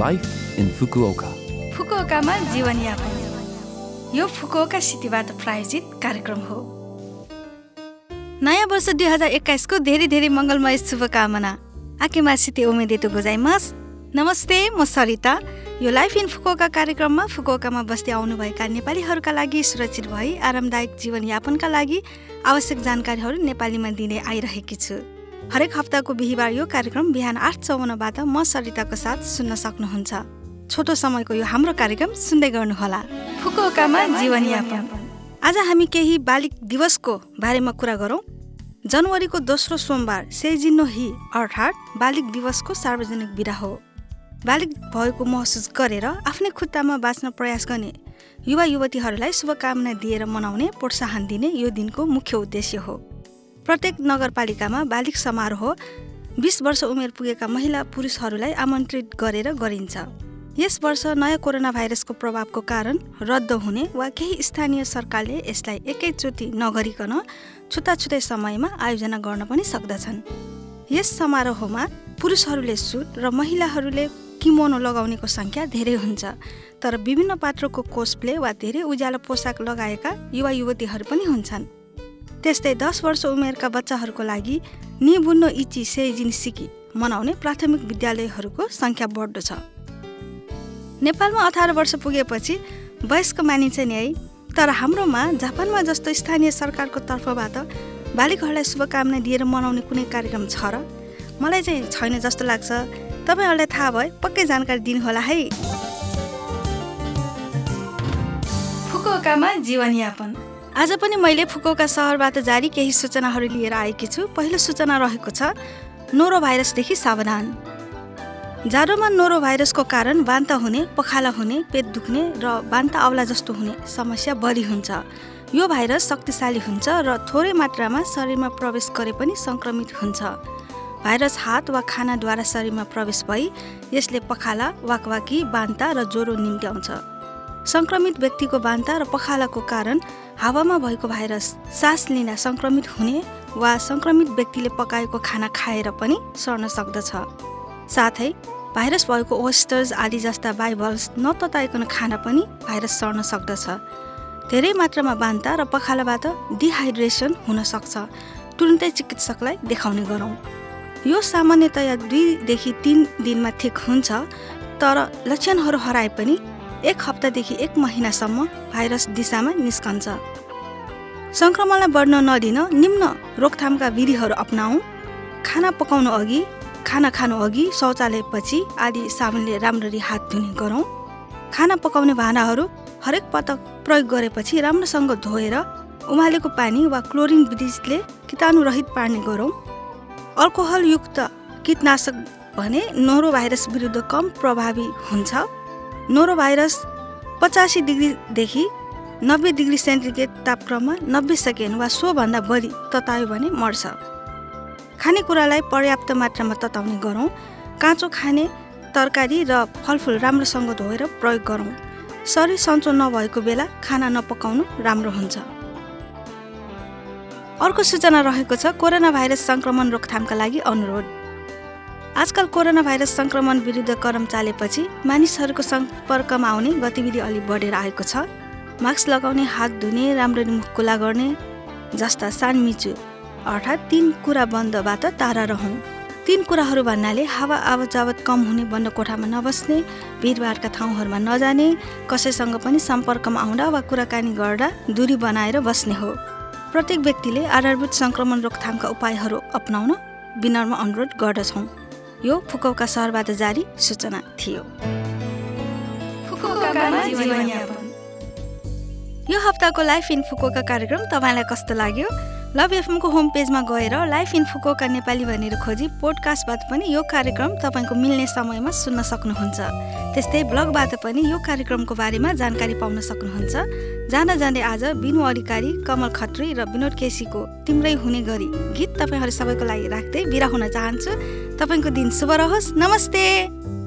Life in Fukuoka. फुकुओकामा जीवनयापन यो Fukuoka सिटीबाट प्रायोजित कार्यक्रम हो। नयाँ वर्ष दुई हजार एक्काइसको धेरै धेरै मङ्गलमय शुभकामना। आकेमा सिते उमेदेतो गोजाइमास। नमस्ते म सरिता। यो लाइफ इन फुकुओका कार्यक्रममा फुकुओकामा बस्दै आउनुभएका नेपालीहरूका लागि सुरक्षित भई आरामदायक जीवनयापनका लागि आवश्यक जानकारीहरू नेपालीमा दिँदै आइरहेकी छु। हरेक हप्ताको बिहिबार यो कार्यक्रम बिहान आठ चौवन्नबाट म सरिताको साथ सुन्न सक्नुहुन्छ। छोटो समयको यो हाम्रो कार्यक्रम सुन्दै गर्नुहोला। फुकुओकामा जीवनयापन आज हामी केही बालिक दिवसको बारेमा कुरा गरौँ। जनवरीको दोस्रो सोमबार सेजिनो हि अर्थात् बालिक दिवसको सार्वजनिक बिदा हो। बालिक भएको महसुस गरेर आफ्नै खुट्टामा बाँच्न प्रयास गर्ने युवा युवतीहरूलाई शुभकामना दिएर मनाउने प्रोत्साहन दिने यो दिनको मुख्य उद्देश्य हो। प्रत्येक नगरपालिकामा बालिक समारोह बिस वर्ष उमेर पुगेका महिला पुरुषहरूलाई आमन्त्रित गरेर गरिन्छ। यस वर्ष नयाँ कोरोना भाइरसको प्रभावको कारण रद्द हुने वा केही स्थानीय सरकारले यसलाई एकैचोटि नगरिकन छुट्टा छुट्टै समयमा आयोजना गर्न पनि सक्दछन्। यस समारोहमा पुरुषहरूले सुट र महिलाहरूले किमोनो लगाउनेको सङ्ख्या धेरै हुन्छ तर विभिन्न पात्रको कोसप्ले वा धेरै उज्यालो पोसाक लगाएका युवा युवतीहरू पनि हुन्छन्। त्यस्तै दस वर्ष उमेरका बच्चाहरूको लागि निबुन्नो इची सेजिन सिकी मनाउने प्राथमिक विद्यालयहरूको सङ्ख्या बढ्दो छ। नेपालमा अठार वर्ष पुगेपछि वयस्क मानिन्छ नि है तर हाम्रोमा जापानमा जस्तो स्थानीय सरकारको तर्फबाट बालिकाहरूलाई शुभकामना दिएर मनाउने कुनै कार्यक्रम छ र? मलाई चाहिँ छैन जस्तो लाग्छ। तपाईँहरूलाई थाहा भए पक्कै जानकारी दिनुहोला है। फुकुओकामा जीवनयापन आज पनि मैले फुकुओका सहरबाट जारी केही सूचनाहरू लिएर आएकी छु। पहिलो सूचना रहेको छ नोरो भाइरसदेखि सावधान। जाडोमा नोरो भाइरसको कारण बान्ता हुने पखाला हुने पेट दुख्ने र बान्ता आउला जस्तो हुने समस्या बढी हुन्छ। यो भाइरस शक्तिशाली हुन्छ र थोरै मात्रामा शरीरमा प्रवेश गरे पनि सङ्क्रमित हुन्छ। भाइरस हात वा खानाद्वारा शरीरमा प्रवेश भई यसले पखाला वाकवाकी बान्ता र ज्वरो निम्त्याउँछ। सङ्क्रमित व्यक्तिको बान्ता र पखालाको कारण हावामा भएको भाइरस सास लिँदा सङ्क्रमित हुने वा सङ्क्रमित व्यक्तिले पकाएको खाना खाएर पनि सर्न सक्दछ। साथै भाइरस भएको ओस्टर्स आदि जस्ता बाइबल्स नतताइकन खाना पनि भाइरस सर्न सक्दछ। धेरै मात्रामा बान्ता र पखालाबाट डिहाइड्रेसन हुन सक्छ। तुरुन्तै चिकित्सकलाई देखाउने गरौँ। यो सामान्यतया दुईदेखि तिन दिनमा ठिक हुन्छ तर लक्षणहरू हराए पनि एक हप्तादेखि एक महिनासम्म भाइरस दिशामा निस्कन्छ। सङ्क्रमणलाई बढ्न नदिन निम्न रोकथामका विधिहरू अप्नाऊ खाना पकाउनु अघि खाना खानु अघि शौचालयपछि आदि साबुनले राम्ररी हात धुने गरौँ। खाना पकाउने भाँडाहरू हरेक पटक प्रयोग गरेपछि राम्रोसँग धोएर उमालेको पानी वा क्लोरिन ब्रिजले कीटाणुरहित पार्ने गरौँ। अल्कोहलयुक्त कीटनाशक भने नोरो भाइरस विरुद्ध कम प्रभावी हुन्छ। नोरो भाइरस पचासी डिग्रीदेखि नब्बे डिग्री सेन्टिग्रेड तापक्रममा नब्बे सेकेन्ड वा सोभन्दा बढी ततायो भने मर्छ। खानेकुरालाई पर्याप्त मात्रामा तताउने गरौँ काँचो खाने तरकारी र फलफुल राम्रोसँग धोएर प्रयोग गरौँ। शरीर सन्चो नभएको बेला खाना नपकाउनु राम्रो हुन्छ। अर्को सूचना रहेको छ कोरोना भाइरस सङ्क्रमण रोकथामका लागि अनुरोध। आजकल कोरोना भाइरस सङ्क्रमण विरुद्ध करम चालेपछि मानिसहरूको सम्पर्कमा आउने गतिविधि अलि बढेर आएको छ। मास्क लगाउने हात धुने राम्ररी मुख खुला गर्ने जस्ता सानमिचु अर्थात् तिन कुरा बन्दबाट टाढा रहौँ तिन कुराहरू भन्नाले हावा आवत कम हुने बन्द कोठामा नबस्ने भिडभाडका ठाउँहरूमा नजाने कसैसँग पनि सम्पर्कमा आउँदा वा कुराकानी गर्दा दूरी बनाएर बस्ने हो। प्रत्येक व्यक्तिले आधारभूत सङ्क्रमण रोकथामका उपायहरू अप्नाउन विनम्र अनुरोध गर्दछौँ। यो फुकौका सहरबाट जारी सूचना थियो। यो हप्ताको लाइफ इन फुकोका कार्यक्रम तपाईँलाई कस्तो लाग्यो? लभ एफएमको होम पेजमा गएर लाइफ इन फुकोका नेपाली भनेर खोजी पोडकास्टबाट पनि यो कार्यक्रम तपाईँको मिल्ने समयमा सुन्न सक्नुहुन्छ। त्यस्तै ब्लगबाट पनि यो कार्यक्रमको बारेमा जानकारी पाउन सक्नुहुन्छ। जाँदा जाँदै आज बिनु अधिकारी कमल खत्री र विनोद केसीको तिम्रै हुने गरी गीत तपाईँहरू सबैको लागि राख्दै बिरा हुन चाहन्छु। तपाईँको दिन शुभ रहोस्। नमस्ते!